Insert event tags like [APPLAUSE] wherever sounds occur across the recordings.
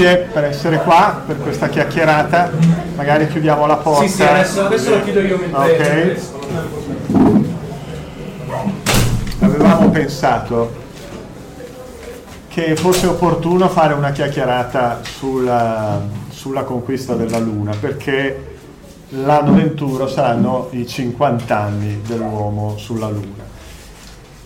Grazie per essere qua, per questa chiacchierata. Magari chiudiamo la porta. Sì, sì, adesso, adesso lo chiudo io mentre... Ok. Avevamo pensato che fosse opportuno fare una chiacchierata sulla, sulla conquista della Luna, perché l'anno 21 saranno i 50 anni dell'uomo sulla Luna.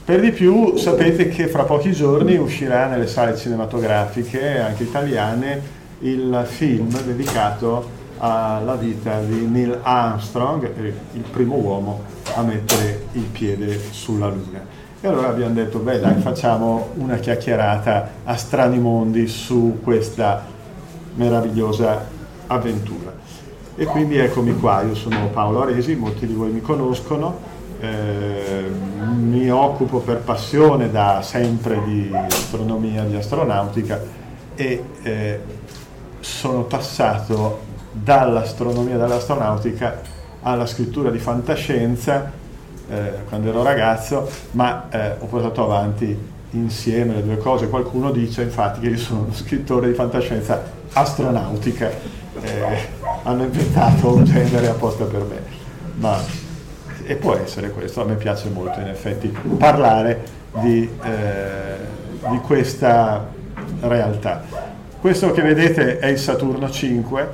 Per di più sapete che fra pochi giorni uscirà nelle sale cinematografiche, anche italiane, il film dedicato alla vita di Neil Armstrong, il primo uomo a mettere il piede sulla Luna. E allora abbiamo detto, beh dai, facciamo una chiacchierata a strani mondi su questa meravigliosa avventura. E quindi eccomi qua, io sono Paolo Aresi, molti di voi mi conoscono, eh, mi occupo per passione da sempre di astronomia, di astronautica e eh, sono passato dall'astronomia dall'astronautica alla scrittura di fantascienza eh, quando ero ragazzo, ma eh, ho portato avanti insieme le due cose. Qualcuno dice infatti che io sono uno scrittore di fantascienza astronautica, eh, hanno inventato un genere apposta per me. Ma e può essere questo, a me piace molto in effetti parlare di, eh, di questa realtà. Questo che vedete è il Saturno 5,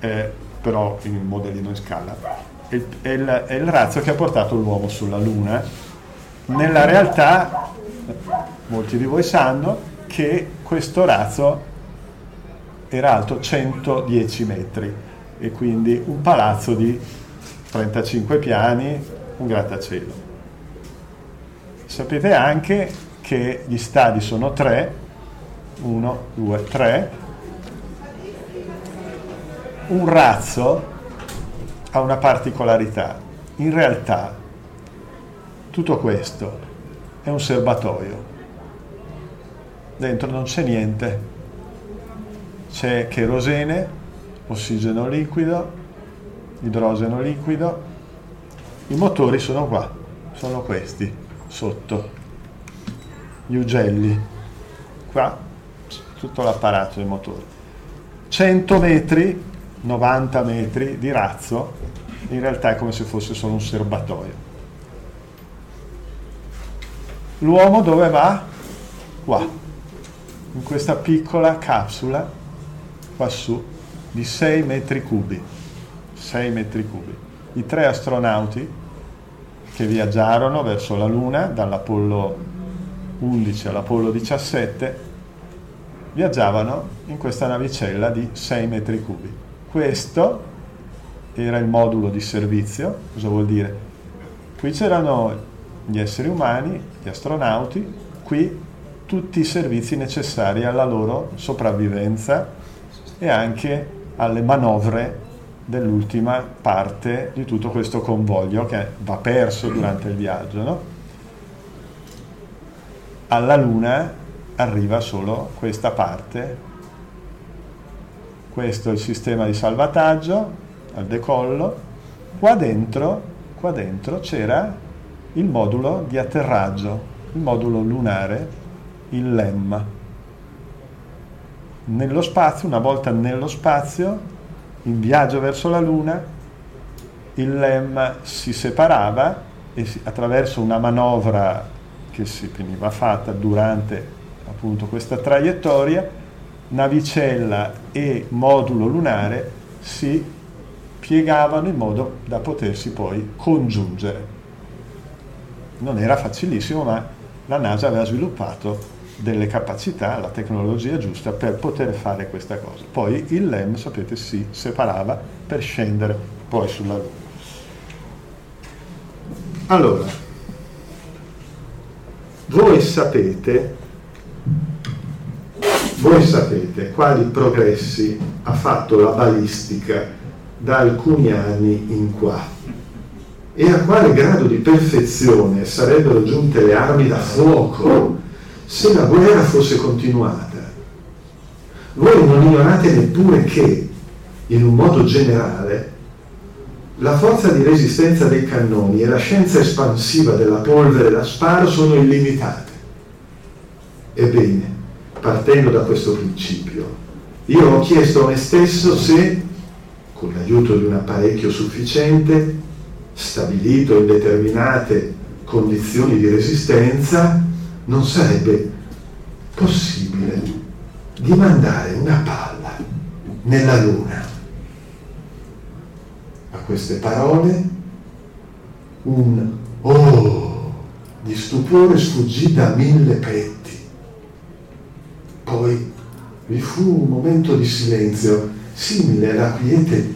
eh, però in modellino in scala, è il, è, il, è il razzo che ha portato l'uomo sulla Luna. Nella realtà, molti di voi sanno che questo razzo era alto 110 metri e quindi un palazzo di 35 piani, un grattacielo. Sapete anche che gli stadi sono tre, uno, due, tre. Un razzo ha una particolarità. In realtà tutto questo è un serbatoio. Dentro non c'è niente. C'è cherosene, ossigeno liquido, idrogeno liquido, i motori sono qua, sono questi, sotto. Gli ugelli. Qua tutto l'apparato del motore. 100 metri, 90 metri di razzo, in realtà è come se fosse solo un serbatoio. L'uomo dove va? qua, in questa piccola capsula qua su di 6 metri cubi. 6 metri cubi. I tre astronauti che viaggiarono verso la Luna dall'Apollo 11 all'Apollo 17 viaggiavano in questa navicella di 6 metri cubi. Questo era il modulo di servizio, cosa vuol dire? Qui c'erano gli esseri umani, gli astronauti, qui tutti i servizi necessari alla loro sopravvivenza e anche alle manovre dell'ultima parte di tutto questo convoglio che va perso durante il viaggio. No? Alla Luna arriva solo questa parte. Questo è il sistema di salvataggio al decollo. Qua dentro, qua dentro c'era il modulo di atterraggio, il modulo lunare, il LEM. Nello spazio, una volta nello spazio, in viaggio verso la Luna, il LEM si separava e si, attraverso una manovra che si veniva fatta durante appunto questa traiettoria, navicella e modulo lunare si piegavano in modo da potersi poi congiungere. Non era facilissimo, ma la NASA aveva sviluppato delle capacità, la tecnologia giusta per poter fare questa cosa. Poi il LEM, sapete, si separava per scendere poi sulla Luna. Allora, voi sapete, voi sapete quali progressi ha fatto la balistica da alcuni anni in qua e a quale grado di perfezione sarebbero giunte le armi da fuoco se la guerra fosse continuata. Voi non ignorate neppure che, in un modo generale, la forza di resistenza dei cannoni e la scienza espansiva della polvere da sparo sono illimitate. Ebbene, partendo da questo principio, io ho chiesto a me stesso se, con l'aiuto di un apparecchio sufficiente, stabilito in determinate condizioni di resistenza, non sarebbe possibile di mandare una palla nella luna. A queste parole un oh di stupore sfuggì da mille petti. Poi vi fu un momento di silenzio simile alla quiete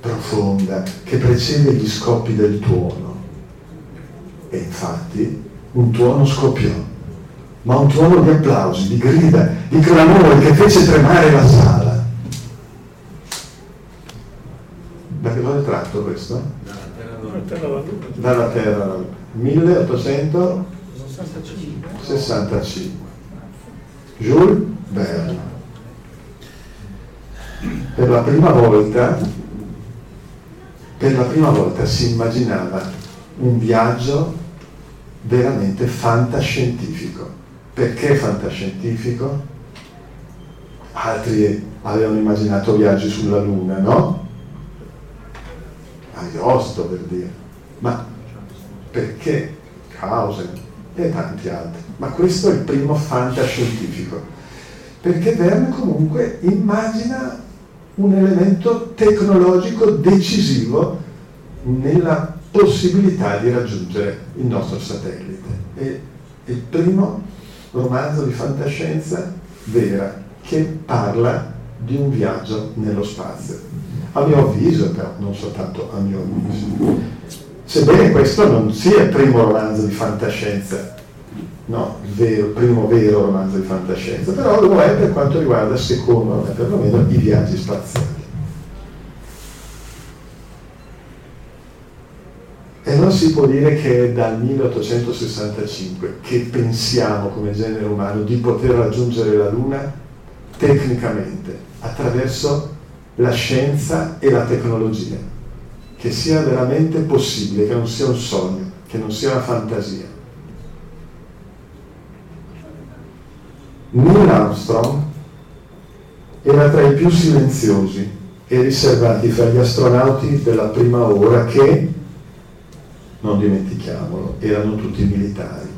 profonda che precede gli scoppi del tuono. E infatti un tuono scoppiò ma un tuono di applausi, di grida, di clamore che fece tremare la sala. Da che cosa è tratto questo? Dalla terra alla luna. 1865. Jules Verne. Per la prima volta, per la prima volta si immaginava un viaggio veramente fantascientifico perché fantascientifico? Altri avevano immaginato viaggi sulla Luna, no? Ariosto per dire. Ma perché? Cause e tanti altri. Ma questo è il primo fantascientifico. Perché Verne comunque immagina un elemento tecnologico decisivo nella possibilità di raggiungere il nostro satellite. E il primo romanzo di fantascienza vera che parla di un viaggio nello spazio. A mio avviso, però, non soltanto a mio avviso. Sebbene questo non sia il primo romanzo di fantascienza, no, il, vero, il primo vero romanzo di fantascienza, però lo è per quanto riguarda, secondo me perlomeno, i viaggi spaziali. E non si può dire che è dal 1865 che pensiamo come genere umano di poter raggiungere la Luna tecnicamente, attraverso la scienza e la tecnologia, che sia veramente possibile, che non sia un sogno, che non sia una fantasia. Neil Armstrong era tra i più silenziosi e riservati fra gli astronauti della prima ora che non dimentichiamolo, erano tutti militari,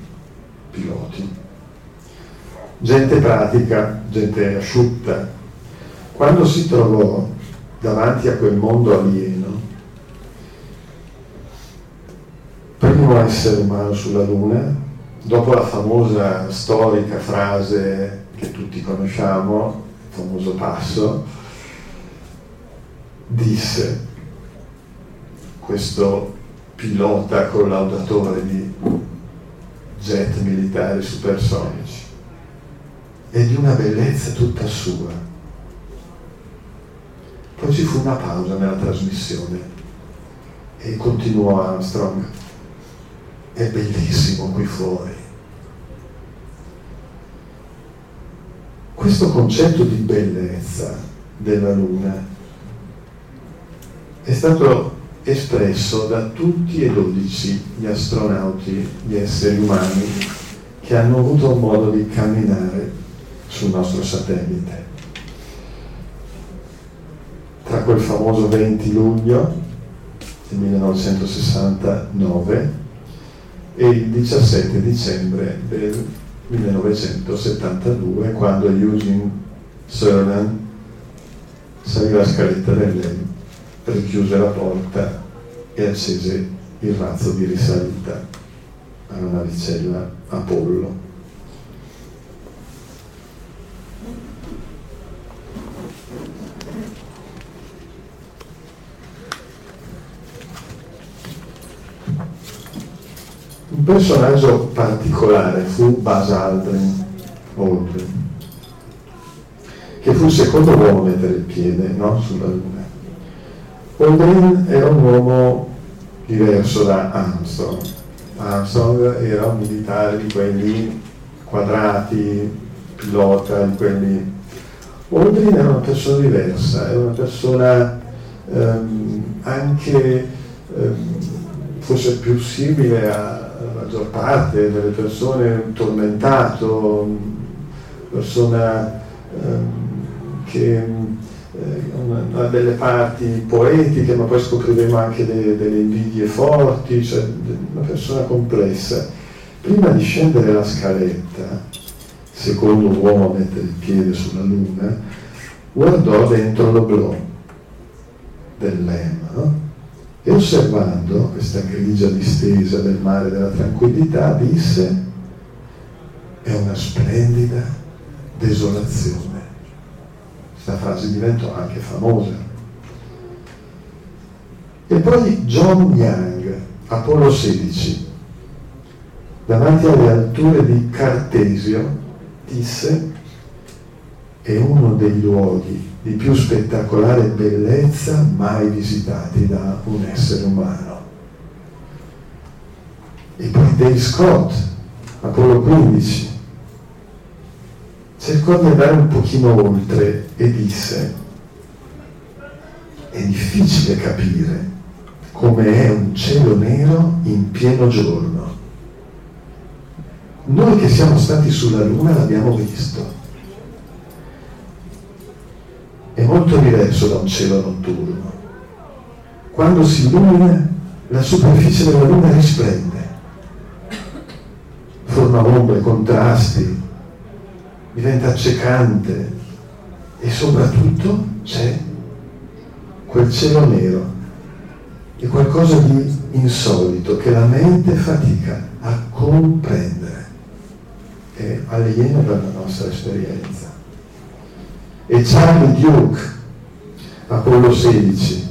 piloti. gente pratica, gente asciutta. Quando si trovò davanti a quel mondo alieno, primo essere umano sulla Luna, dopo la famosa storica frase che tutti conosciamo, il famoso passo, disse questo pilota collaudatore di jet militari supersonici, è di una bellezza tutta sua. Poi ci fu una pausa nella trasmissione e continuò Armstrong. È bellissimo qui fuori. Questo concetto di bellezza della Luna è stato espresso da tutti e dodici gli astronauti, gli esseri umani che hanno avuto modo di camminare sul nostro satellite. Tra quel famoso 20 luglio del 1969 e il 17 dicembre del 1972 quando Eugene Cernan salì la scaletta del richiuse la porta e accese il razzo di risalita alla navicella Apollo. Un personaggio particolare fu Aldrin, Aldrin che fu il secondo uomo a mettere il piede no, sulla Luna. Aldrin era un uomo diverso da Armstrong. Armstrong era un militare di quelli quadrati, pilota, di quelli... Aldrin era una persona diversa, era una persona ehm, anche ehm, forse più simile alla maggior parte delle persone, tormentato, persona ehm, che ha delle parti poetiche, ma poi scopriremo anche de, delle invidie forti, cioè una persona complessa. Prima di scendere la scaletta, secondo uomo a mettere il piede sulla luna, guardò dentro l'oblò del lemma no? e osservando questa grigia distesa del mare della tranquillità disse è una splendida desolazione questa frase diventò anche famosa. E poi John Young, Apollo 16, davanti alle alture di Cartesio, disse è uno dei luoghi di più spettacolare bellezza mai visitati da un essere umano. E poi Dave Scott, Apollo 15, cercò di andare un pochino oltre e disse, è difficile capire come è un cielo nero in pieno giorno. Noi che siamo stati sulla Luna l'abbiamo visto. È molto diverso da un cielo notturno. Quando si illumina, la superficie della Luna risplende, forma ombre, contrasti, diventa accecante e soprattutto c'è quel cielo nero è qualcosa di insolito che la mente fatica a comprendere, è alieno dalla nostra esperienza. E Charlie Duke, Apollo 16,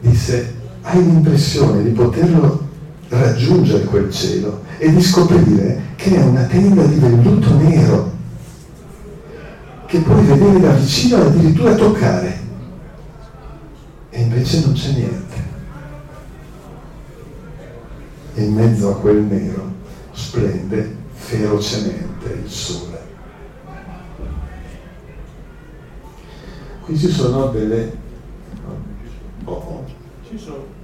disse, hai l'impressione di poterlo raggiungere quel cielo e di scoprire che è una tenda di velluto nero che puoi vedere da vicino e addirittura toccare. E invece non c'è niente. E in mezzo a quel nero splende ferocemente il sole. Qui ci sono delle... Oh, oh. Ci sono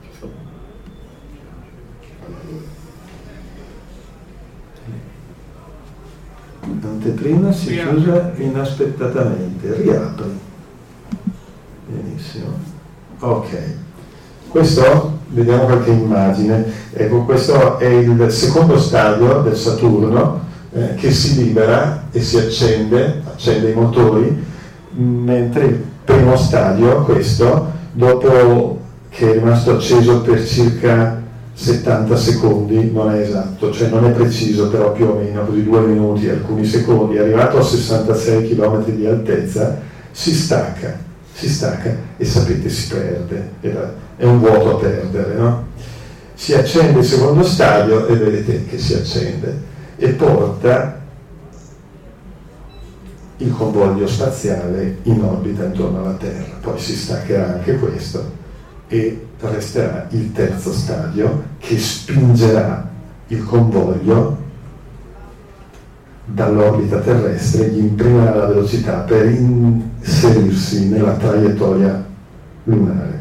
L'anteprima si chiude inaspettatamente, riapri. Benissimo. Ok. Questo, vediamo qualche immagine, ecco, questo è il secondo stadio del Saturno, eh, che si libera e si accende, accende i motori, mentre il primo stadio, questo, dopo che è rimasto acceso per circa 70 secondi, non è esatto, cioè non è preciso, però più o meno così due minuti, alcuni secondi, arrivato a 66 km di altezza, si stacca, si stacca e sapete si perde, è un vuoto a perdere, no? Si accende il secondo stadio e vedete che si accende e porta il convoglio spaziale in orbita intorno alla Terra. Poi si staccherà anche questo e resterà il terzo stadio che spingerà il convoglio dall'orbita terrestre, gli imprimerà la velocità per inserirsi nella traiettoria lunare.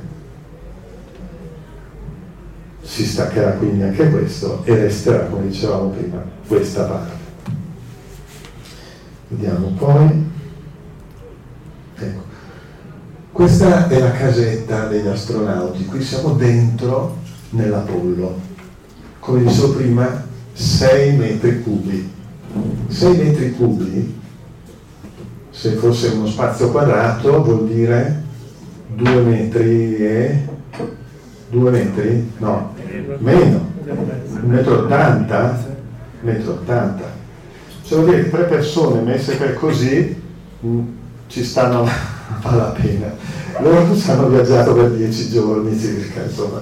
Si staccherà quindi anche questo e resterà, come dicevamo prima, questa parte. Vediamo poi. Ecco. Questa è la casetta degli astronauti, qui siamo dentro nell'Apollo. Come dicevo prima, 6 metri cubi. 6 metri cubi, se fosse uno spazio quadrato, vuol dire 2 metri e... 2 metri? No, meno. 1,80 metro 80? metro 80. Cioè vuol dire che tre persone messe per così mh, mm, ci stanno [LAUGHS] alla pena. Loro ci hanno viaggiato per dieci giorni circa, insomma,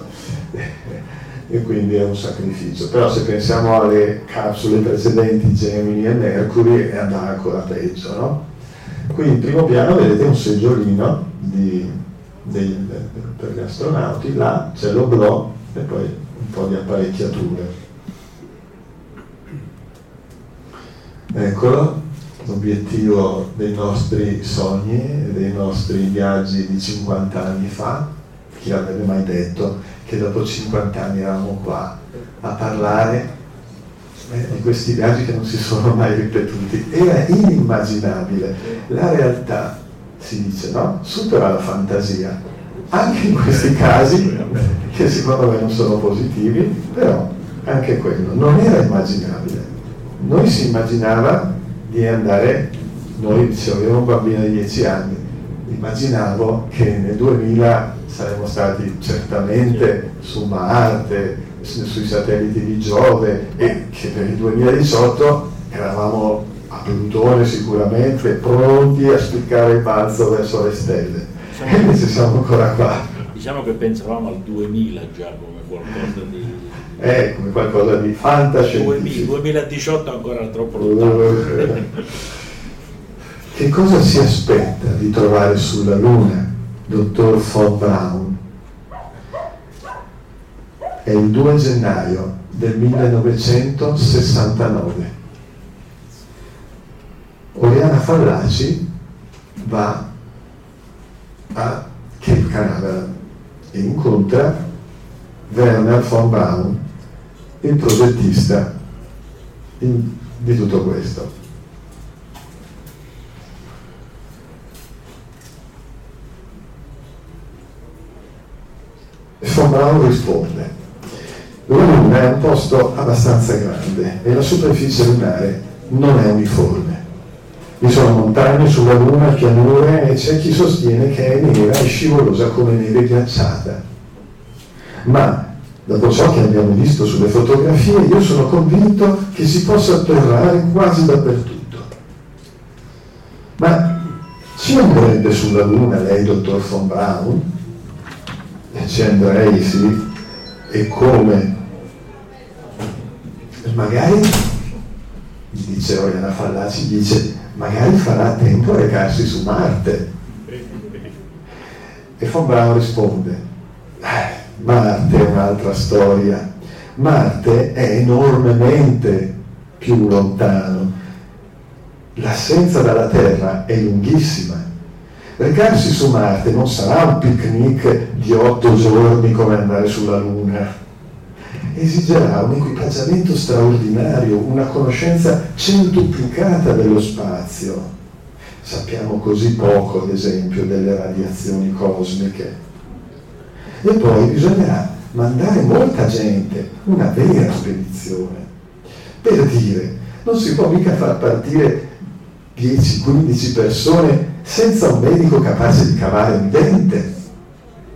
e quindi è un sacrificio. Però se pensiamo alle capsule precedenti, Gemini e Mercury, è andata ancora peggio, no? Qui in primo piano vedete un seggiolino di, dei, per gli astronauti, là c'è l'oblò e poi un po' di apparecchiature. Eccolo, l'obiettivo dei nostri sogni e dei nostri viaggi di 50 anni fa. Chi avrebbe mai detto che dopo 50 anni eravamo qua a parlare eh, di questi viaggi che non si sono mai ripetuti? Era inimmaginabile. La realtà, si dice, no? Supera la fantasia. Anche in questi casi, che secondo me non sono positivi, però anche quello non era immaginabile. Noi si immaginava di andare, noi dicevo, avevo un bambino di 10 anni, immaginavo che nel 2000 saremmo stati certamente su Marte, sui satelliti di Giove e che per il 2018 eravamo a Plutone sicuramente pronti a spiccare il balzo verso le stelle. Diciamo, e [LAUGHS] invece siamo ancora qua. Diciamo che pensavamo al 2000 già come qualcosa di... Eh, come qualcosa di fantascientifico. 2018 ancora troppo lontano. [LAUGHS] Che cosa si aspetta di trovare sulla Luna, dottor von Braun? È il 2 gennaio del 1969. Oriana Fallaci va a Cape Canaveral e incontra Werner von Braun, il progettista di, di tutto questo. Von Braun risponde, la Luna è un posto abbastanza grande e la superficie lunare non è uniforme. Vi sono montagne sulla Luna, pianure e c'è chi sostiene che è nera e scivolosa come neve ghiacciata. Ma dopo ciò che abbiamo visto sulle fotografie, io sono convinto che si possa atterrare quasi dappertutto. Ma ci andrebbe sulla Luna lei, dottor von Braun? E ci andrei, sì. E come? Magari, mi dice Oriana Fallaci, dice, magari farà tempo a recarsi su Marte. E von Braun risponde, Marte è un'altra storia. Marte è enormemente più lontano. L'assenza dalla Terra è lunghissima. Recarsi su Marte non sarà un picnic di otto giorni come andare sulla Luna. Esigerà un equipaggiamento straordinario, una conoscenza centuplicata dello spazio. Sappiamo così poco, ad esempio, delle radiazioni cosmiche e poi bisognerà mandare molta gente, una vera spedizione. Per dire, Non si può mica far partire 10-15 persone senza un medico capace di cavare un dente.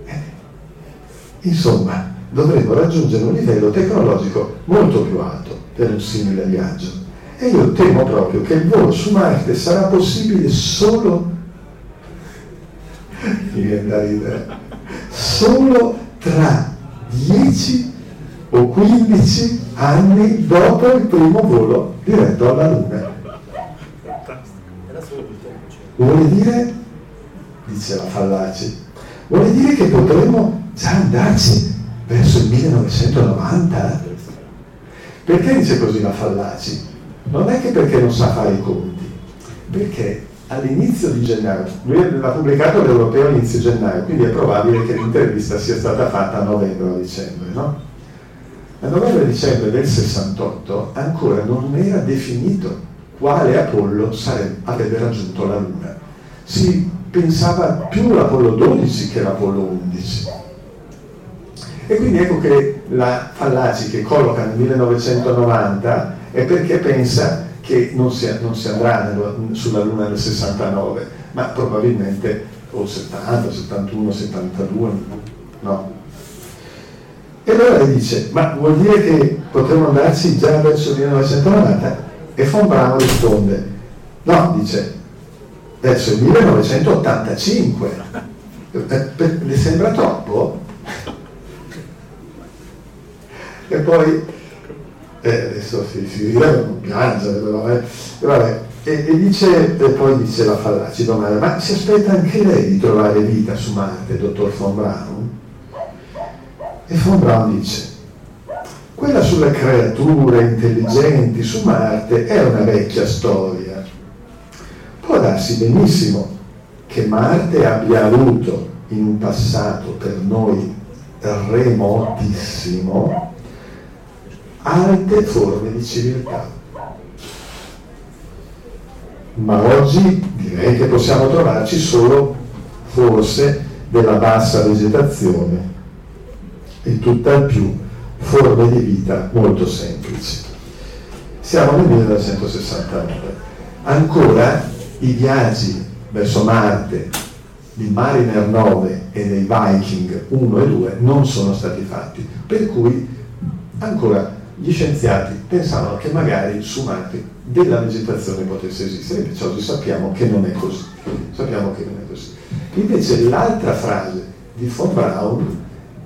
Eh. Insomma, dovremmo raggiungere un livello tecnologico molto più alto per un simile viaggio. E io temo proprio che il volo su Marte sarà possibile solo, [LAUGHS] mi viene da ridere, solo tra 10 o 15 anni dopo il primo volo diretto alla Luna. Vuole dire, dice la Fallaci, vuole dire che potremmo già andarci verso il 1990? Perché dice così la Fallaci? Non è che perché non sa fare i conti, perché all'inizio di gennaio, lui l'ha pubblicato l'Europeo all'inizio gennaio, quindi è probabile che l'intervista sia stata fatta a novembre o dicembre, no? A novembre dicembre del 68 ancora non era definito quale Apollo sarebbe, avrebbe raggiunto la Luna. Si pensava più all'Apollo 12 che all'Apollo 11. E quindi ecco che la Fallaci che colloca nel 1990 è perché pensa che non si, non si andrà nello, sulla Luna nel 69, ma probabilmente o 70, 71, 72, no. E allora lei dice, ma vuol dire che potremmo andarci già verso il 1990? E von Braun risponde, no, dice, verso il 1985. Eh, le sembra troppo? [LAUGHS] e poi, eh, adesso si, si ride, piange, vabbè, vabbè. E, e, dice, e poi dice la Fallaci, domanda, ma si aspetta anche lei di trovare vita su Marte, dottor von Braun? E von Braun dice, quella sulle creature intelligenti su Marte è una vecchia storia. Può darsi benissimo che Marte abbia avuto in un passato per noi remotissimo alte forme di civiltà. Ma oggi direi che possiamo trovarci solo forse della bassa vegetazione e tutt'al più forme di vita molto semplici. Siamo nel 1969. Ancora i viaggi verso Marte di Mariner 9 e dei Viking 1 e 2 non sono stati fatti, per cui ancora gli scienziati pensavano che magari su Marte della vegetazione potesse esistere, invece oggi sappiamo che non è così. Sappiamo che non è così. Invece l'altra frase di von Braun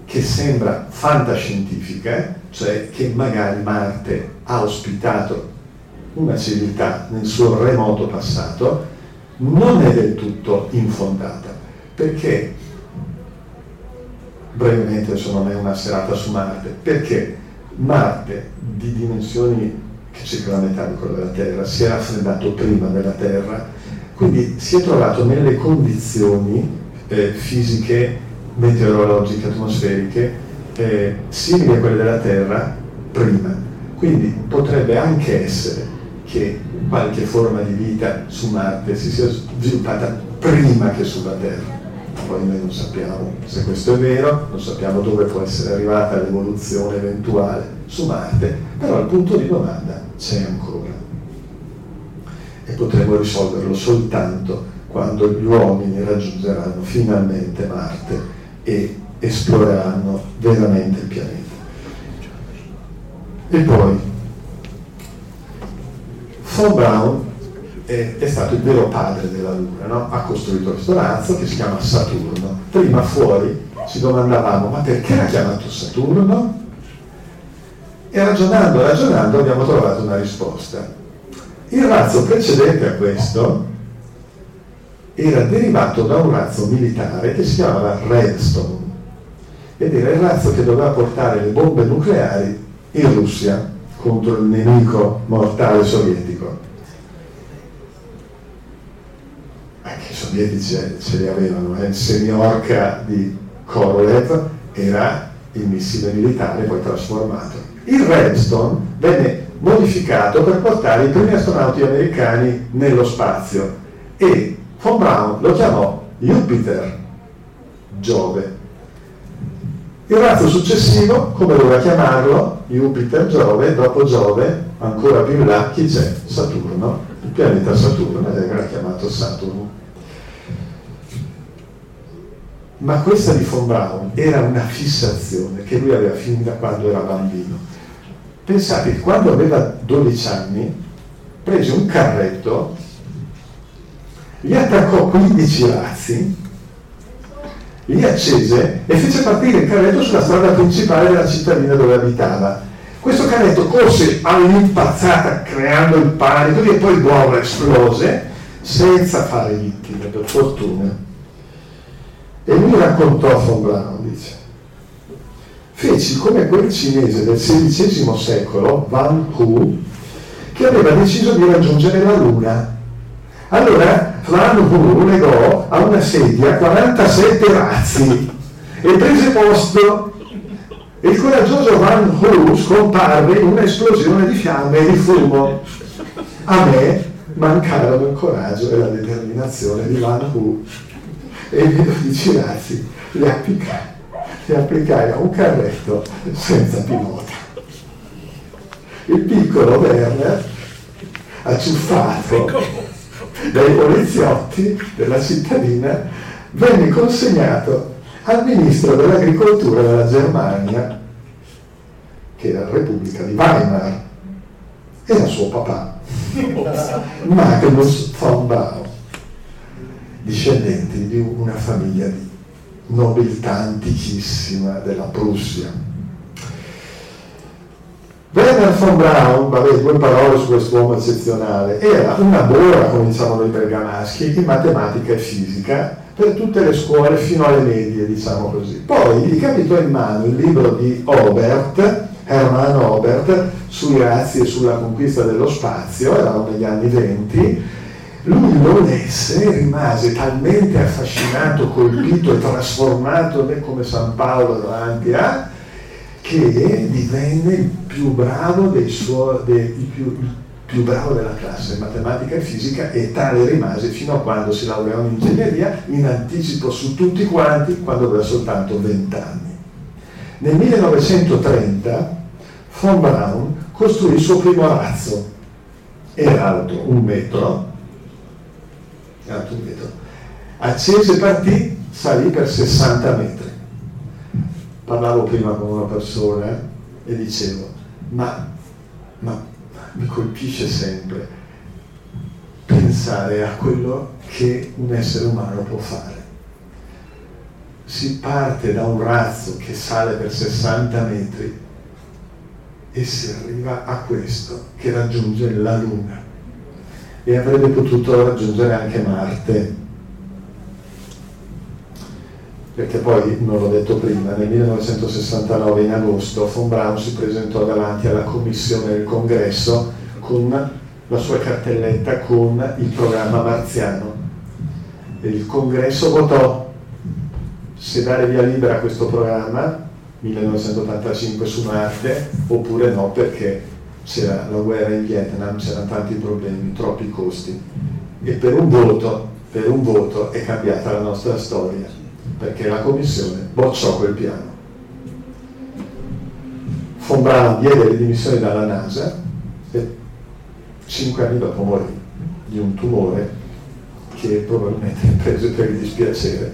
che sembra fantascientifica, cioè che magari Marte ha ospitato una civiltà nel suo remoto passato, non è del tutto infondata, perché, brevemente adesso non è una serata su Marte, perché Marte di dimensioni che circa la metà di quello della Terra si è raffreddato prima della Terra, quindi si è trovato nelle condizioni eh, fisiche meteorologiche atmosferiche eh, simili a quelle della Terra prima. Quindi potrebbe anche essere che qualche forma di vita su Marte si sia sviluppata prima che sulla Terra. Poi noi non sappiamo se questo è vero, non sappiamo dove può essere arrivata l'evoluzione eventuale su Marte, però il punto di domanda c'è ancora. E potremo risolverlo soltanto quando gli uomini raggiungeranno finalmente Marte e esploreranno veramente il pianeta. E poi, von Braun è, è, stato il vero padre della Luna, no? ha costruito questo razzo che si chiama Saturno. Prima fuori ci domandavamo ma perché l'ha chiamato Saturno? E ragionando, ragionando abbiamo trovato una risposta. Il razzo precedente a questo era derivato da un razzo militare che si chiamava Redstone ed era il razzo che doveva portare le bombe nucleari in Russia contro il nemico mortale sovietico. Anche i sovietici ce li avevano, eh? il semiorca di Korolev era il missile militare poi trasformato. Il Redstone venne modificato per portare i primi astronauti americani nello spazio e Von Braun lo chiamò Jupiter, Giove. Il razzo successivo, come doveva chiamarlo, Jupiter, Giove, dopo Giove, ancora più in là chi c'è? Saturno, il pianeta Saturno, ed era chiamato Saturno. Ma questa di von Braun era una fissazione che lui aveva fin da quando era bambino. Pensate quando aveva 12 anni prese un carretto, gli attaccò 15 razzi, li accese e fece partire il carretto sulla strada principale della cittadina dove abitava. Questo carretto corse all'impazzata creando il panico e poi l'uovo esplose senza fare vittime, per fortuna. E lui raccontò von Braun, feci come quel cinese del XVI secolo, Van Hu, che aveva deciso di raggiungere la Luna. Allora Van Hu legò a una sedia 47 razzi e prese posto. Il coraggioso Van Hu scomparve in un'esplosione di fiamme e di fumo. A me mancarono il coraggio e la determinazione di Van Hu e [LAUGHS] i miei 12 razzi li applicai, li applicai a un carretto senza pilota. Il piccolo Werner, acciuffato dai poliziotti della cittadina, venne consegnato al ministro dell'agricoltura della Germania, che era la Repubblica di Weimar, era suo papà, [LAUGHS] Magnus von Baum discendenti di una famiglia di nobiltà antichissima della Prussia. Werner von Braun, vabbè, due parole su quest'uomo eccezionale, era una bora, come diciamo noi bergamaschi, in matematica e fisica per tutte le scuole fino alle medie, diciamo così. Poi gli capitò in mano il libro di Obert, Hermann Obert, sui razzi e sulla conquista dello spazio, eravamo negli anni venti, lui lo lesse e rimase talmente affascinato, colpito e trasformato come San Paolo davanti a che divenne il più bravo dei suoi, dei, più, il più bravo della classe in matematica e fisica e tale rimase fino a quando si laureò in ingegneria in anticipo su tutti quanti quando aveva soltanto 20 anni. Nel 1930 von Braun costruì il suo primo razzo, era alto un metro, alto un metro, accese e partì, salì per 60 metri. Parlavo prima con una persona e dicevo, ma, ma mi colpisce sempre pensare a quello che un essere umano può fare. Si parte da un razzo che sale per 60 metri e si arriva a questo che raggiunge la Luna e avrebbe potuto raggiungere anche Marte perché poi, non l'ho detto prima, nel 1969 in agosto von Braun si presentò davanti alla commissione del congresso con la sua cartelletta con il programma marziano. E il congresso votò se dare via libera a questo programma, 1985 su Marte, oppure no perché c'era la guerra in Vietnam, c'erano tanti problemi, troppi costi. E per un voto, per un voto è cambiata la nostra storia perché la commissione bocciò quel piano. Von diede le dimissioni dalla NASA e cinque anni dopo morì di un tumore che probabilmente ha preso per il dispiacere.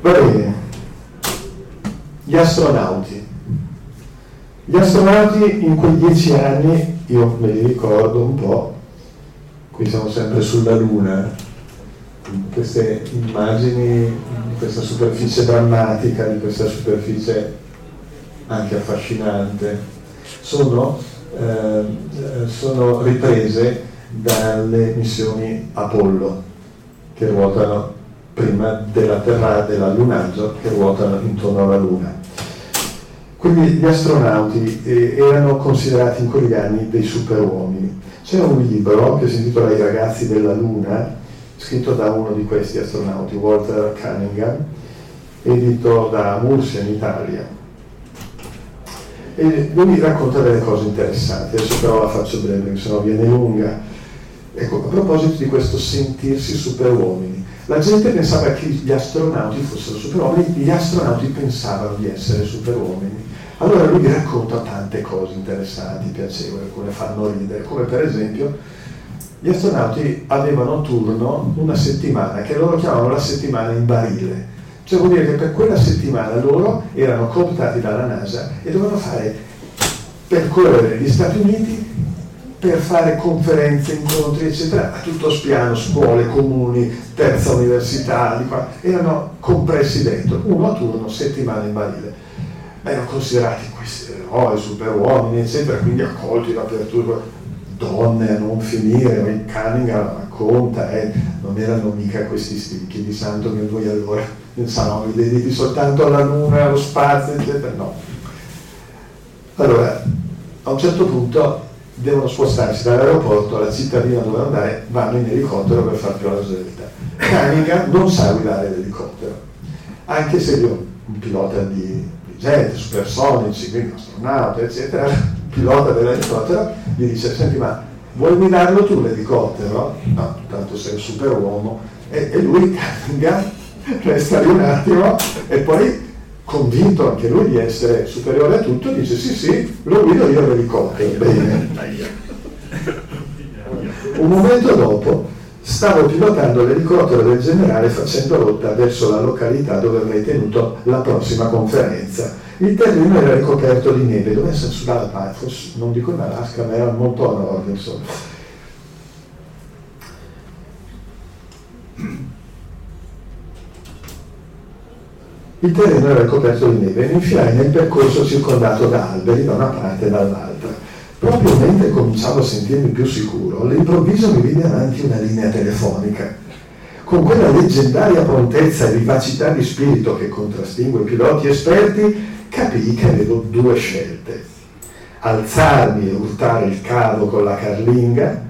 Va bene, gli astronauti. Gli astronauti in quei dieci anni, io me li ricordo un po', qui siamo sempre sulla Luna, queste immagini di questa superficie drammatica, di questa superficie anche affascinante, sono, eh, sono riprese dalle missioni Apollo che ruotano prima della Terra, dell'allunaggio, che ruotano intorno alla Luna. Quindi gli astronauti eh, erano considerati in quegli anni dei superuomini. C'è un libro che si intitola I ragazzi della Luna, scritto da uno di questi astronauti, Walter Cunningham, edito da Murcia in Italia. E lui racconta delle cose interessanti, adesso però la faccio breve, perché sennò viene lunga. Ecco, a proposito di questo sentirsi superuomini, la gente pensava che gli astronauti fossero superuomini, gli astronauti pensavano di essere superuomini. Allora lui mi racconta tante cose interessanti, piacevoli, alcune fanno ridere, come per esempio gli astronauti avevano turno una settimana, che loro chiamavano la settimana in barile. Cioè vuol dire che per quella settimana loro erano cooptati dalla NASA e dovevano fare percorrere gli Stati Uniti per fare conferenze, incontri, eccetera, a tutto spiano, scuole, comuni, terza università, erano compressi dentro, uno a turno, settimana in barile erano considerati questi eroi, super uomini, eccetera, quindi accolti dappertutto, donne a non finire, Cunningham racconta, eh, non erano mica questi sticchi di santo che voi allora pensavamo, vi dedichi soltanto alla luna, allo spazio, eccetera, no. Allora, a un certo punto devono spostarsi dall'aeroporto alla cittadina dove andare, vanno in elicottero per far più la svelta. Cunningham non sa guidare l'elicottero, anche se io un pilota di gente, supersonici, quindi astronauta, eccetera, il [LAUGHS] pilota dell'elicottero gli dice, senti ma vuoi guidarlo tu l'elicottero? No, tanto sei un superuomo. E, e lui cambia, [LAUGHS] resta lì un attimo e poi convinto anche lui di essere superiore a tutto, dice sì sì, lo guido io l'elicottero. Bene. Un momento dopo stavo pilotando l'elicottero del generale facendo rotta verso la località dove avrei tenuto la prossima conferenza. Il terreno era ricoperto di neve, dove essere sulla Pathos, non dico in Alaska, ma era molto a nord, insomma. Il terreno era ricoperto di neve e mi infilai nel percorso circondato da alberi da una parte e dall'altra. Proprio mentre cominciavo a sentirmi più sicuro, all'improvviso mi vide avanti una linea telefonica. Con quella leggendaria prontezza e vivacità di spirito che contrastingue i piloti esperti, capii che avevo due scelte. Alzarmi e urtare il cavo con la carlinga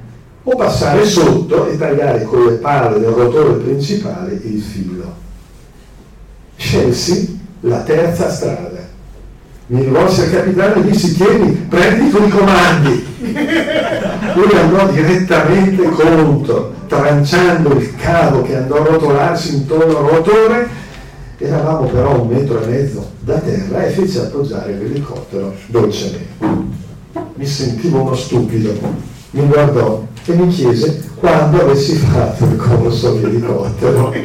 o passare sotto e tagliare con le pale del rotore principale il filo. Scelsi la terza strada mi rivolsi al capitano e dissi tieni, prendi tu i comandi. [LAUGHS] Lui andò direttamente contro, tranciando il cavo che andò a rotolarsi intorno al rotore. Eravamo però un metro e mezzo da terra e fece appoggiare l'elicottero dolcemente. Mi sentivo uno stupido, mi guardò e mi chiese quando avessi fatto il corso di elicottero. [LAUGHS]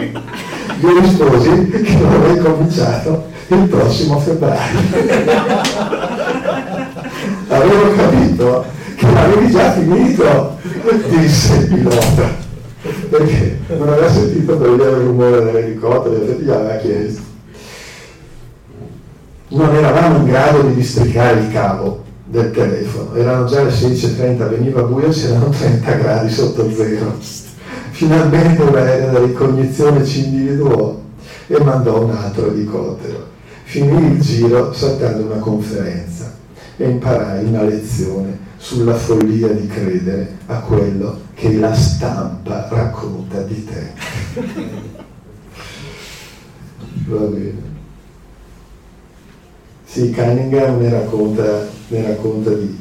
Io risposi che non avrei cominciato il prossimo febbraio. [LAUGHS] Avevo capito che avevi già finito, disse il pilota, perché non aveva sentito per via del rumore dell'elicottero, effetti gli aveva chiesto. Non eravamo in grado di districare il cavo del telefono, erano già le 16.30, veniva buio, c'erano 30 gradi sotto zero. Finalmente un aereo da ricognizione ci individuò e mandò un altro elicottero finì il giro saltando una conferenza e imparai una lezione sulla follia di credere a quello che la stampa racconta di te. [LAUGHS] Va bene. Sì, Cunningham ne racconta, ne racconta di,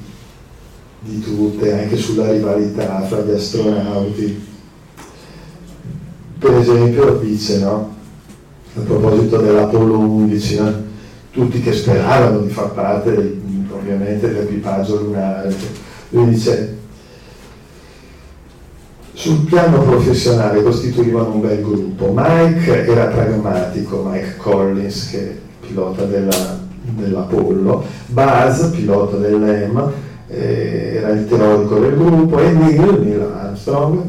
di tutte, anche sulla rivalità fra gli astronauti. Per esempio dice, no? A proposito dell'Apollo 11, no? tutti che speravano di far parte ovviamente dell'equipaggio lunare. Lui dice, sul piano professionale costituivano un bel gruppo. Mike era pragmatico, Mike Collins, che è pilota della, dell'Apollo, Buzz, pilota dell'EM, eh, era il teorico del gruppo, e Neil, Neil Armstrong,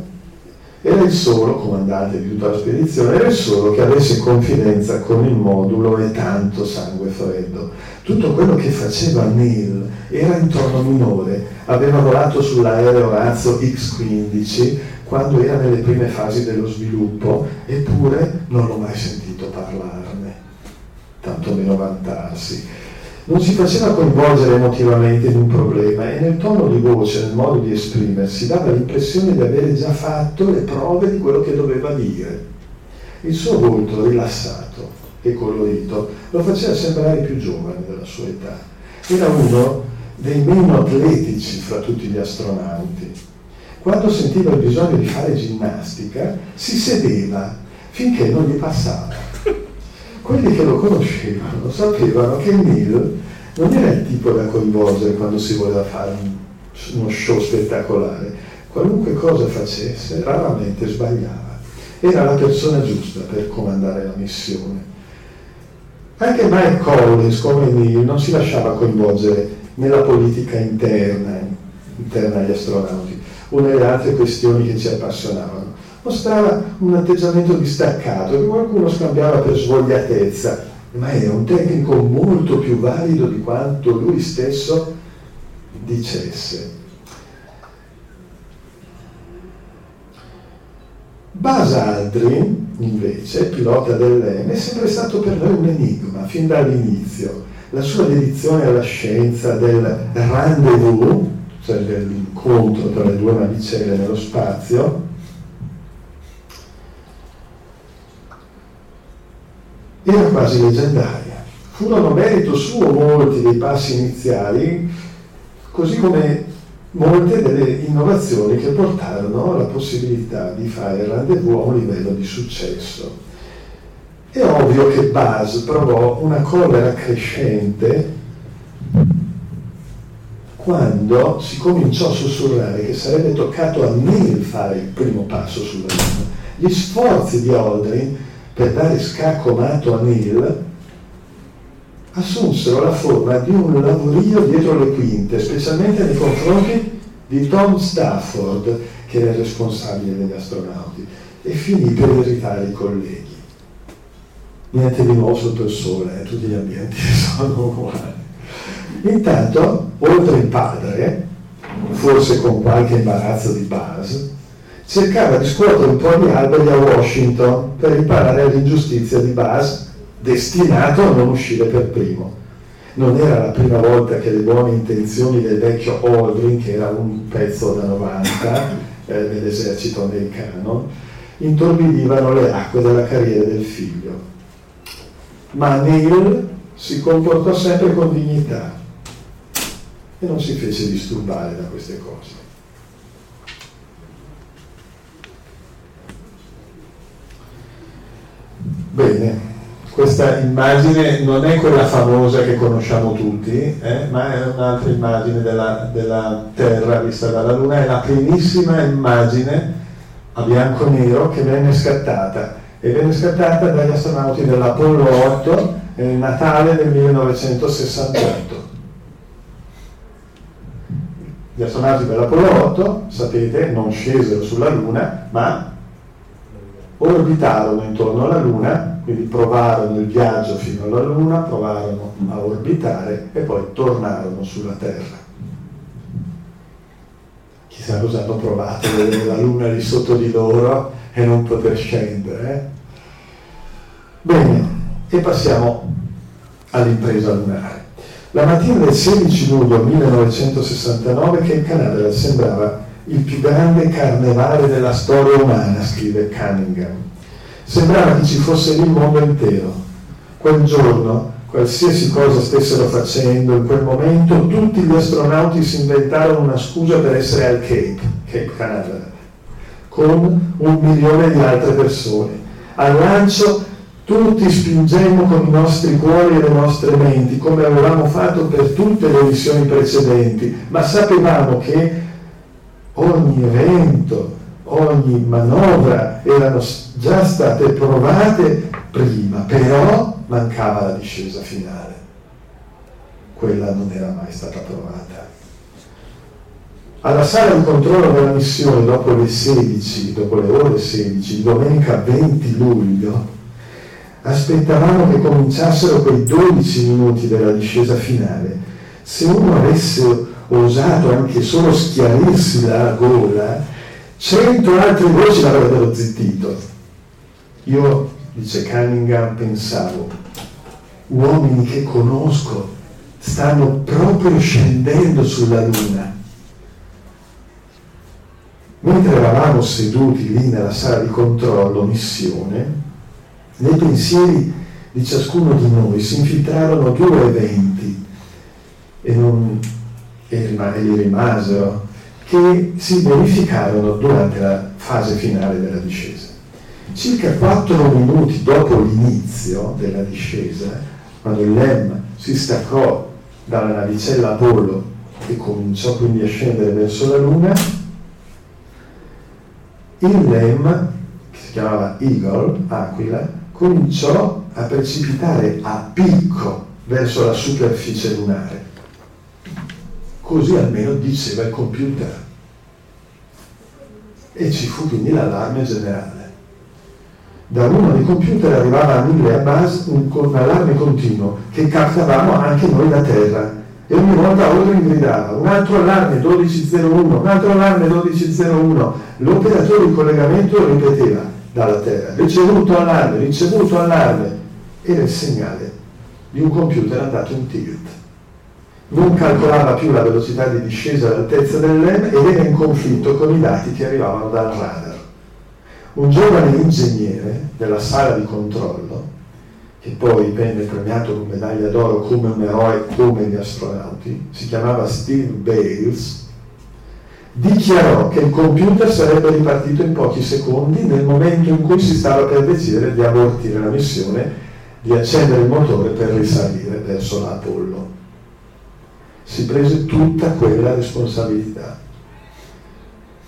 era il solo comandante di tutta la spedizione, era il solo che avesse confidenza con il modulo e tanto sangue freddo. Tutto quello che faceva Neil era in tono minore, aveva volato sull'aereo razzo X-15 quando era nelle prime fasi dello sviluppo, eppure non l'ho mai sentito parlarne, tantomeno vantarsi non si faceva coinvolgere emotivamente in un problema e nel tono di voce, nel modo di esprimersi, dava l'impressione di avere già fatto le prove di quello che doveva dire. Il suo volto rilassato e colorito lo faceva sembrare più giovane della sua età. Era uno dei meno atletici fra tutti gli astronauti. Quando sentiva il bisogno di fare ginnastica, si sedeva finché non gli passava quelli che lo conoscevano sapevano che Neil non era il tipo da coinvolgere quando si voleva fare uno show spettacolare. Qualunque cosa facesse, raramente sbagliava. Era la persona giusta per comandare la missione. Anche Mike Collins, come Neil, non si lasciava coinvolgere nella politica interna, interna agli astronauti o nelle altre questioni che ci appassionavano. Mostrava un atteggiamento distaccato che qualcuno scambiava per svogliatezza, ma era un tecnico molto più valido di quanto lui stesso dicesse. Buzz Aldrin, invece, pilota dell'EM, è sempre stato per noi un enigma fin dall'inizio. La sua dedizione alla scienza del rendezvous, cioè dell'incontro tra le due navicelle nello spazio, era quasi leggendaria. Furono merito suo molti dei passi iniziali, così come molte delle innovazioni che portarono alla possibilità di fare il rendezvous a un livello di successo. È ovvio che Buzz provò una collera crescente quando si cominciò a sussurrare che sarebbe toccato a Neil fare il primo passo sulla Luna. Gli sforzi di Aldrin per dare scacco mato a Neil assunsero la forma di un lavorio dietro le quinte, specialmente nei confronti di Tom Stafford, che era il responsabile degli astronauti, e finì per irritare i colleghi. Niente di nuovo sotto il sole, eh, tutti gli ambienti [LAUGHS] sono uguali. Intanto, oltre il padre, forse con qualche imbarazzo di Buzz, cercava di scuotere un po' di alberi a Washington per riparare all'ingiustizia di Buzz, destinato a non uscire per primo. Non era la prima volta che le buone intenzioni del vecchio Aldrin, che era un pezzo da 90 eh, nell'esercito americano, intorbidivano le acque della carriera del figlio. Ma Neil si comportò sempre con dignità e non si fece disturbare da queste cose. Bene, questa immagine non è quella famosa che conosciamo tutti, eh, ma è un'altra immagine della, della, Terra vista dalla Luna, è la primissima immagine a bianco e nero che venne scattata e venne scattata dagli astronauti dell'Apollo 8 nel Natale del 1968. Gli astronauti dell'Apollo 8, sapete, non scesero sulla Luna, ma orbitarono intorno alla Luna, quindi provarono il viaggio fino alla Luna, provarono a orbitare e poi tornarono sulla Terra. Chissà cosa hanno provato vedere la Luna lì sotto di loro e non poter scendere. Eh? Bene, e passiamo all'impresa lunare. La mattina del 16 luglio 1969 Cape Canaveral sembrava il più grande carnevale della storia umana, scrive Cunningham. Sembrava che ci fosse lì il mondo intero. Quel giorno, qualsiasi cosa stessero facendo, in quel momento tutti gli astronauti si inventarono una scusa per essere al Cape, Cape Canaveral, con un milione di altre persone. Al lancio tutti spingemmo con i nostri cuori e le nostre menti, come avevamo fatto per tutte le missioni precedenti, ma sapevamo che ogni evento, ogni manovra erano già state provate prima, però mancava la discesa finale. Quella non era mai stata provata. Alla sala di controllo della missione, dopo le 16, dopo le ore 16, domenica 20 luglio, aspettavamo che cominciassero quei 12 minuti della discesa finale. Se uno avesse osato anche solo schiarirsi la gola, cento altre voci l'avrebbero zittito. Io, dice Cunningham, pensavo, uomini che conosco stanno proprio scendendo sulla luna. Mentre eravamo seduti lì nella sala di controllo, missione, nei pensieri di ciascuno di noi si infiltrarono due eventi e non e gli rimasero, che si verificarono durante la fase finale della discesa. Circa quattro minuti dopo l'inizio della discesa, quando il LEM si staccò dalla navicella Apollo che cominciò quindi a scendere verso la Luna, il LEM, che si chiamava Eagle, Aquila, cominciò a precipitare a picco verso la superficie lunare. Così almeno diceva il computer. E ci fu quindi l'allarme generale. Da uno dei computer arrivava a mille a base un, un allarme continuo che captavamo anche noi da terra e ogni volta Aldrin gridava un altro allarme 1201, un altro allarme 1201, l'operatore di collegamento ripeteva dalla terra, ricevuto allarme, ricevuto allarme, era il segnale di un computer andato in tilt. Non calcolava più la velocità di discesa e l'altezza del LEM ed era in conflitto con i dati che arrivavano dal radar. Un giovane ingegnere della sala di controllo che poi venne premiato con medaglia d'oro come un eroe come gli astronauti, si chiamava Steve Bales, dichiarò che il computer sarebbe ripartito in pochi secondi nel momento in cui si stava per decidere di abortire la missione di accendere il motore per risalire verso l'Apollo. Si prese tutta quella responsabilità.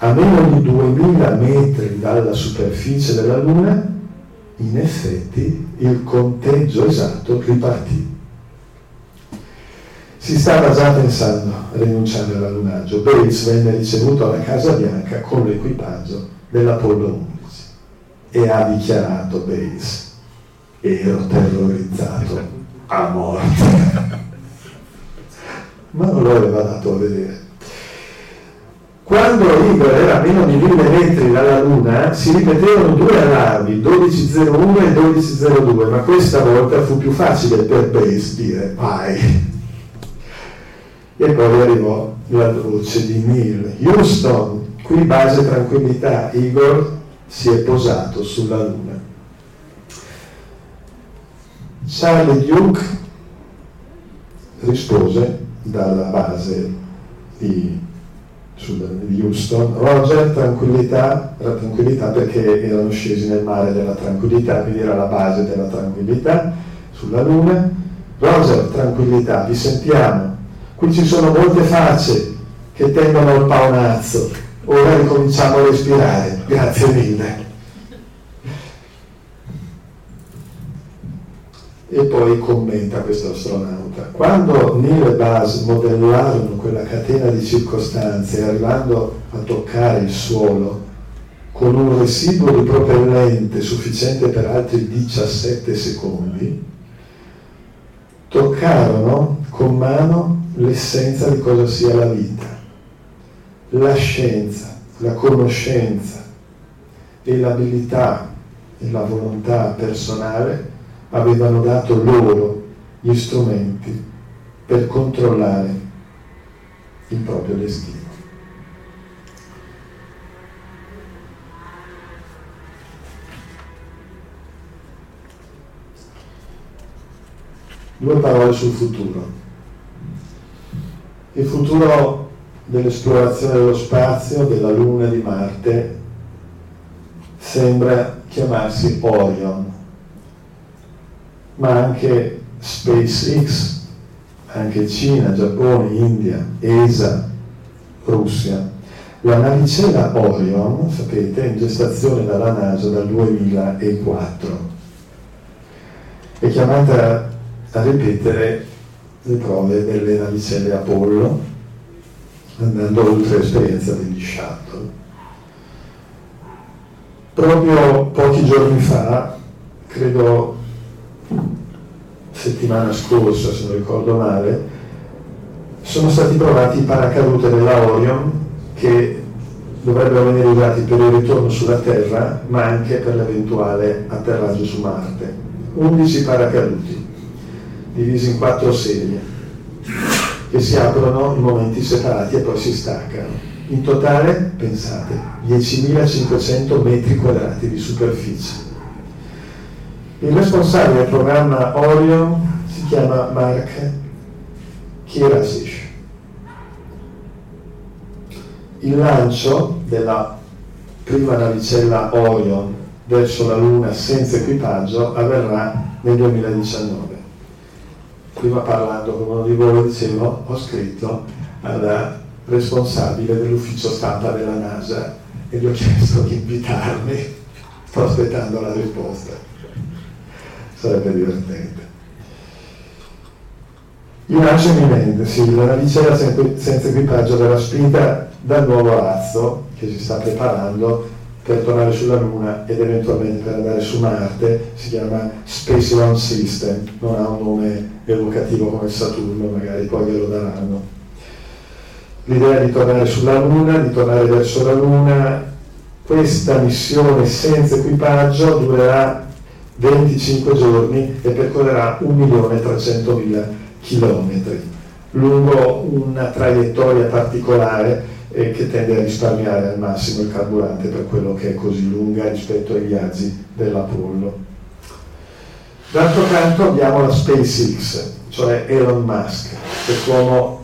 A meno di 2000 metri dalla superficie della Luna, in effetti il conteggio esatto ripartì. Si stava già pensando a rinunciare all'allunaggio. Bates venne ricevuto alla Casa Bianca con l'equipaggio dell'Apollo 11 e ha dichiarato Bates, ero terrorizzato a morte. [LAUGHS] Ma non lo aveva dato a vedere. Quando Igor era a meno di 1000 metri dalla Luna si ripetevano due allarmi, 12.01 e 12.02, ma questa volta fu più facile per Base dire vai. E poi arrivò la voce di Neil. Houston, qui base tranquillità, Igor si è posato sulla Luna. Charlie Duke rispose dalla base di di Houston, Roger tranquillità, tranquillità perché erano scesi nel mare della tranquillità, quindi era la base della tranquillità sulla Luna. Roger tranquillità, vi sentiamo, qui ci sono molte facce che tendono al paonazzo, ora ricominciamo a respirare, grazie mille. E poi commenta questo astronauta. Quando Neil e Buzz modellarono quella catena di circostanze, arrivando a toccare il suolo, con un residuo di propellente sufficiente per altri 17 secondi, toccarono con mano l'essenza di cosa sia la vita, la scienza, la conoscenza e l'abilità e la volontà personale avevano dato loro gli strumenti per controllare il proprio destino. Due parole sul futuro. Il futuro dell'esplorazione dello spazio, della Luna e di Marte, sembra chiamarsi Orion ma anche SpaceX, anche Cina, Giappone, India, ESA, Russia. La navicella Orion, sapete, è in gestazione dalla NASA dal 2004. È chiamata a ripetere le prove delle navicelle Apollo, andando oltre l'esperienza degli shuttle. Proprio pochi giorni fa, credo settimana scorsa, se non ricordo male, sono stati provati i paracadute della Orion che dovrebbero venire usati per il ritorno sulla Terra, ma anche per l'eventuale atterraggio su Marte. 11 paracaduti, divisi in quattro serie, che si aprono in momenti separati e poi si staccano. In totale, pensate, 10.500 metri quadrati di superficie il responsabile del programma Orion si chiama Mark Kirasic. Il lancio della prima navicella Orion verso la Luna senza equipaggio avverrà nel 2019. prima parlando con uno di voi dicevo, ho scritto alla responsabile dell'ufficio stampa della NASA e gli ho chiesto di invitarmi, sto [LAUGHS] aspettando la risposta, sarebbe divertente. Il lancio imminente, sì, la navicella senza equipaggio verrà spinta dal nuovo razzo che si sta preparando per tornare sulla Luna ed eventualmente per andare su Marte, si chiama Space Launch System, non ha un nome evocativo come Saturno, magari poi glielo daranno. L'idea di tornare sulla Luna, di tornare verso la Luna, questa missione senza equipaggio durerà 25 giorni e percorrerà 1.300.000 km lungo una traiettoria particolare eh, che tende a risparmiare al massimo il carburante per quello che è così lunga rispetto ai viaggi dell'Apollo. D'altro canto abbiamo la SpaceX, cioè Elon Musk, quest'uomo,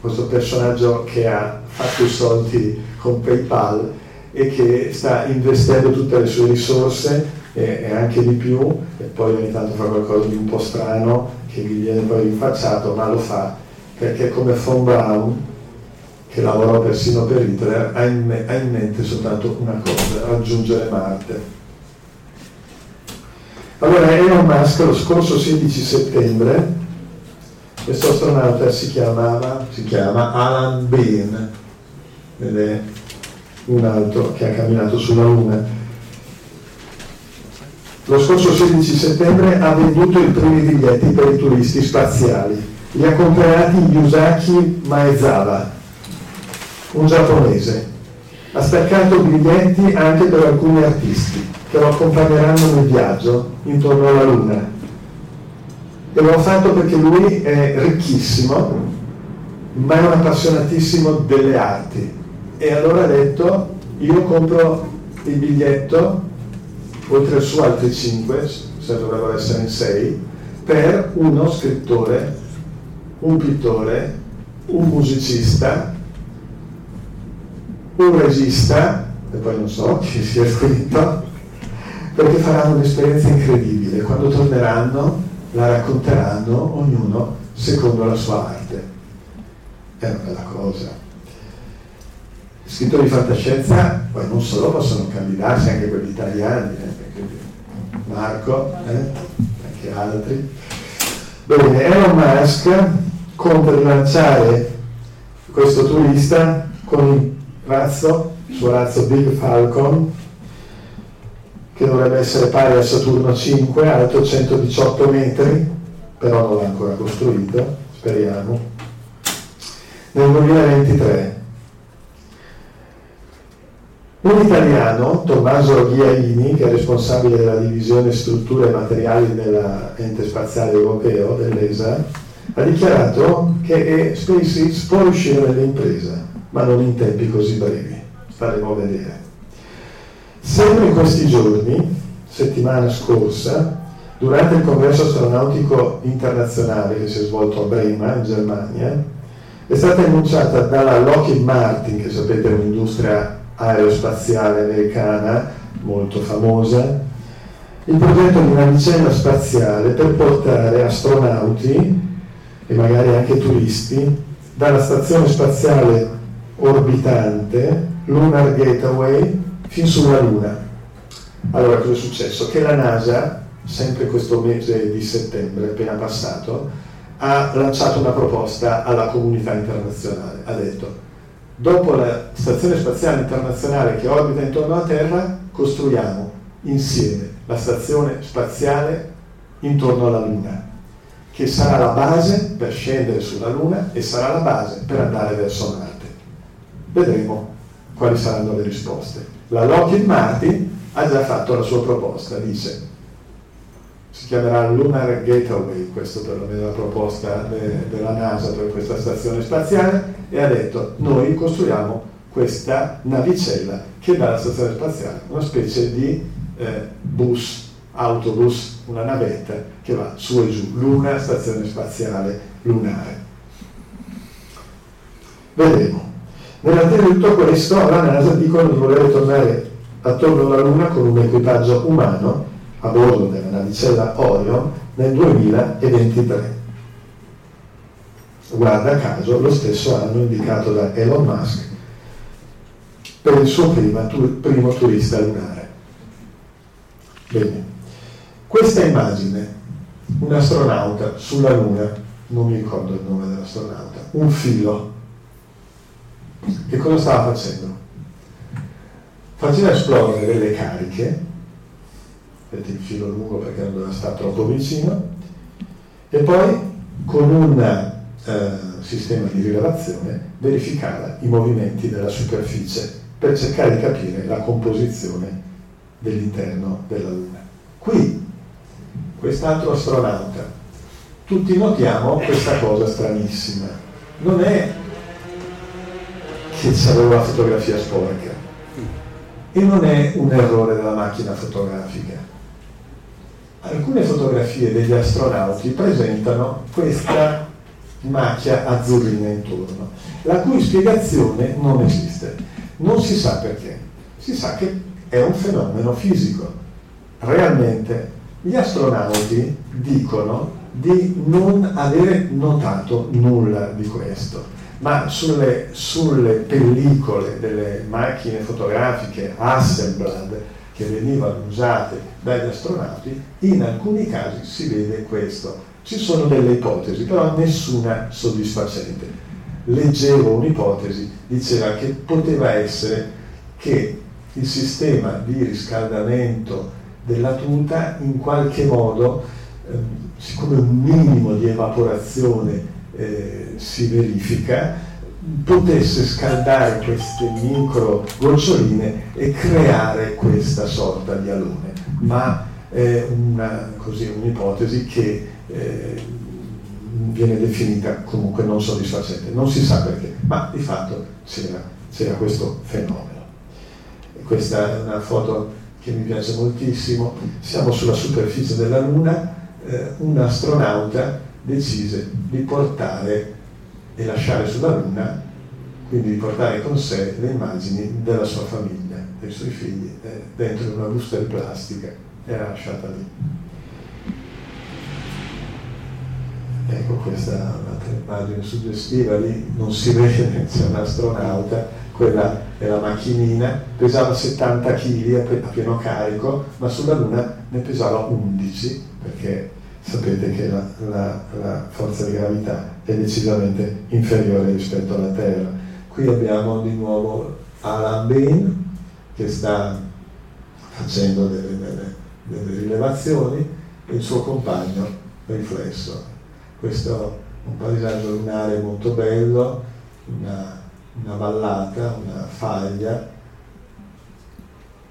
questo personaggio che ha fatto i soldi con PayPal e che sta investendo tutte le sue risorse e, e anche di più, e poi ogni tanto fa qualcosa di un po' strano che gli viene poi rinfacciato, ma lo fa perché come Von Braun che lavorò persino per Hitler, ha in, me, ha in mente soltanto una cosa, raggiungere Marte. Allora Elon Musk lo scorso 16 settembre, questo astronauta si, chiamava, si chiama Alan Bean, ed è un altro che ha camminato sulla Luna. Lo scorso 16 settembre ha venduto i primi biglietti per i turisti spaziali. Li ha comprati Yusaki Maezawa, un giapponese. Ha staccato biglietti anche per alcuni artisti che lo accompagneranno nel viaggio intorno alla Luna. E l'ho fatto perché lui è ricchissimo, ma è un appassionatissimo delle arti. E allora ha detto, io compro il biglietto, oltre su altri 5, se dovrebbero essere in 6, per uno scrittore, un pittore, un musicista un regista, e poi non so chi [LAUGHS] sia scritto, perché faranno un'esperienza incredibile. Quando torneranno la racconteranno ognuno secondo la sua arte. È una bella cosa. Scrittori di fantascienza poi non solo possono candidarsi, anche quelli italiani, eh, Marco, eh, anche altri. Bene, Elon Musk conta di lanciare questo turista con il razzo, il suo razzo Big Falcon, che dovrebbe essere pari a Saturno 5, alto 118 metri, però non l'ha ancora costruito, speriamo, nel 2023. Un italiano, Tommaso Ghiaini, che è responsabile della divisione strutture e materiali dell'ente spaziale europeo, dell'ESA, ha dichiarato che SpaceX può uscire nell'impresa ma non in tempi così brevi. Staremo a vedere. Sempre in questi giorni, settimana scorsa, durante il congresso astronautico internazionale che si è svolto a Brema, in Germania, è stata annunciata dalla Lockheed Martin, che sapete è un'industria aerospaziale americana molto famosa, il progetto di una navicella spaziale per portare astronauti e magari anche turisti dalla stazione spaziale orbitante, Lunar Gateway, fin sulla Luna. Allora cosa è successo? Che la NASA, sempre questo mese di settembre appena passato, ha lanciato una proposta alla comunità internazionale. Ha detto, dopo la Stazione Spaziale Internazionale che orbita intorno alla Terra, costruiamo insieme la Stazione Spaziale intorno alla Luna, che sarà la base per scendere sulla Luna e sarà la base per andare verso Marte. Vedremo quali saranno le risposte. La Lockheed Martin ha già fatto la sua proposta, dice si chiamerà Lunar Gateway, questo perlomeno è la proposta de, della NASA per questa stazione spaziale, e ha detto noi costruiamo questa navicella che dalla stazione spaziale, una specie di eh, bus, autobus, una navetta che va su e giù, Luna, stazione spaziale lunare. Vedremo. Nell'attesa di tutto questo, alla NASA dicono di voler tornare attorno alla Luna con un equipaggio umano a bordo della navicella Orion nel 2023. Guarda caso, lo stesso anno indicato da Elon Musk per il suo prima, tu, primo turista lunare. Bene, questa immagine, un astronauta sulla Luna, non mi ricordo il nome dell'astronauta, un filo, che cosa stava facendo? Faceva esplodere delle cariche, vedete il filo lungo perché non doveva stare troppo vicino, e poi con un eh, sistema di rilevazione verificava i movimenti della superficie per cercare di capire la composizione dell'interno della Luna. Qui, quest'altro astronauta, tutti notiamo questa cosa stranissima. Non è che c'aveva la fotografia sporca e non è un errore della macchina fotografica. Alcune fotografie degli astronauti presentano questa macchia azzurrina intorno, la cui spiegazione non esiste. Non si sa perché, si sa che è un fenomeno fisico. Realmente gli astronauti dicono di non avere notato nulla di questo, ma sulle, sulle pellicole delle macchine fotografiche Hasselblad che venivano usate dagli astronauti, in alcuni casi si vede questo. Ci sono delle ipotesi, però nessuna soddisfacente. Leggevo un'ipotesi, diceva che poteva essere che il sistema di riscaldamento della tuta in qualche modo, eh, siccome un minimo di evaporazione eh, si verifica, potesse scaldare queste micro goccioline e creare questa sorta di alone. Ma è una, così, un'ipotesi che eh, viene definita comunque non soddisfacente. Non si sa perché, ma di fatto c'era, c'era questo fenomeno. Questa è una foto che mi piace moltissimo. Siamo sulla superficie della Luna, eh, un astronauta decise di portare e lasciare sulla Luna, quindi di portare con sé le immagini della sua famiglia, dei suoi figli, eh, dentro una busta di plastica e l'ha lasciata lì. Ecco, questa è un'altra immagine suggestiva, lì non si vede, c'è un astronauta quella è la macchinina, pesava 70 kg a pieno carico, ma sulla Luna ne pesava 11, perché sapete che la, la, la forza di gravità è decisamente inferiore rispetto alla Terra. Qui abbiamo di nuovo Alan Bain che sta facendo delle, delle, delle rilevazioni e il suo compagno riflesso. Questo un paesaggio lunare molto bello, una una vallata, una faglia.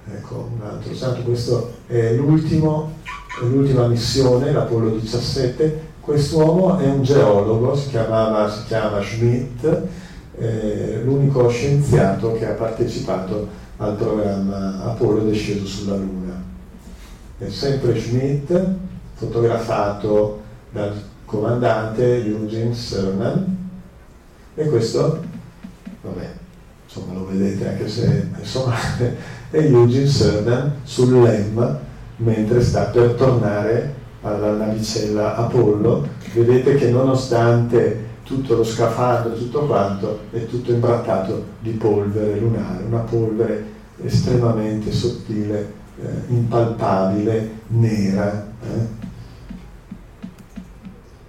Ecco, un altro santo, questo è l'ultimo, l'ultima missione, l'Apollo 17. Quest'uomo è un geologo, si, chiamava, si chiama Schmidt, eh, l'unico scienziato che ha partecipato al programma Apollo ed è sceso sulla Luna. È sempre Schmidt, fotografato dal comandante Eugene Cernan, e questo vabbè, insomma lo vedete anche se insomma, [LAUGHS] è Eugene Cernan sul LEM mentre sta per tornare alla navicella Apollo, vedete che nonostante tutto lo scafandro tutto quanto è tutto imbrattato di polvere lunare, una polvere estremamente sottile, eh, impalpabile, nera. Eh.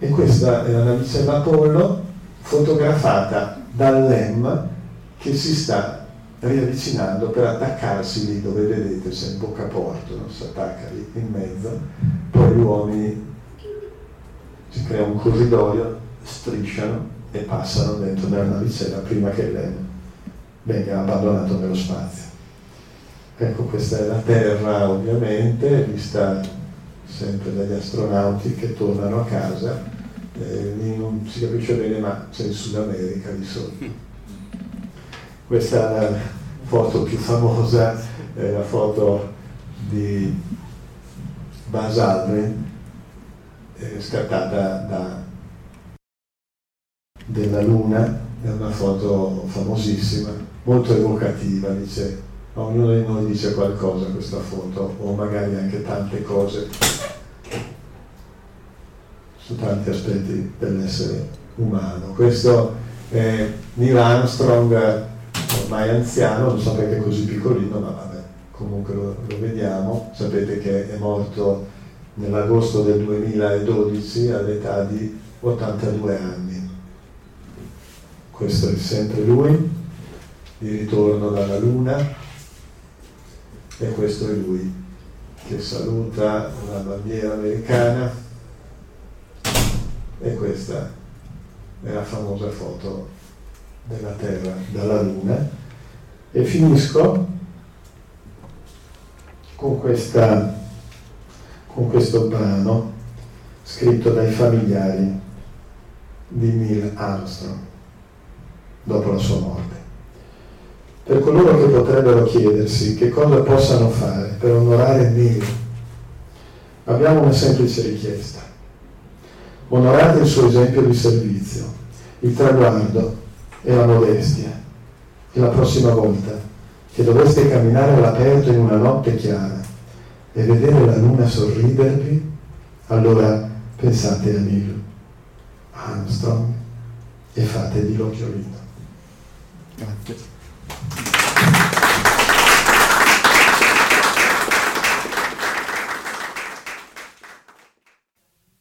E questa è la navicella Apollo fotografata dall'EM che si sta riavvicinando per attaccarsi lì dove vedete c'è il boccaporto, non si attacca lì in mezzo, poi gli uomini si crea un corridoio, strisciano e passano dentro nella navicella prima che l'EM venga abbandonato nello spazio. Ecco, questa è la Terra ovviamente, vista sempre dagli astronauti che tornano a casa eh, non si capisce bene ma c'è il Sud America di sotto. Questa è la foto più famosa, è la foto di Buzz Aldrin, scattata da, della Luna, è una foto famosissima, molto evocativa, dice, ognuno di noi dice qualcosa questa foto, o magari anche tante cose su tanti aspetti dell'essere umano. Questo è Neil Armstrong, ormai anziano, perché è così piccolino, ma vabbè, comunque lo, lo vediamo. Sapete che è morto nell'agosto del 2012 all'età di 82 anni. Questo è sempre lui, di ritorno dalla Luna, e questo è lui che saluta la bandiera americana e questa è la famosa foto della Terra dalla Luna e finisco con, questa, con questo brano scritto dai familiari di Neil Armstrong dopo la sua morte. Per coloro che potrebbero chiedersi che cosa possano fare per onorare Neil, abbiamo una semplice richiesta. Onorate il suo esempio di servizio, il traguardo e la modestia. E la prossima volta che dovreste camminare all'aperto in una notte chiara e vedere la luna sorridervi, allora pensate a Neil Armstrong e fategli l'occhiolino. Grazie.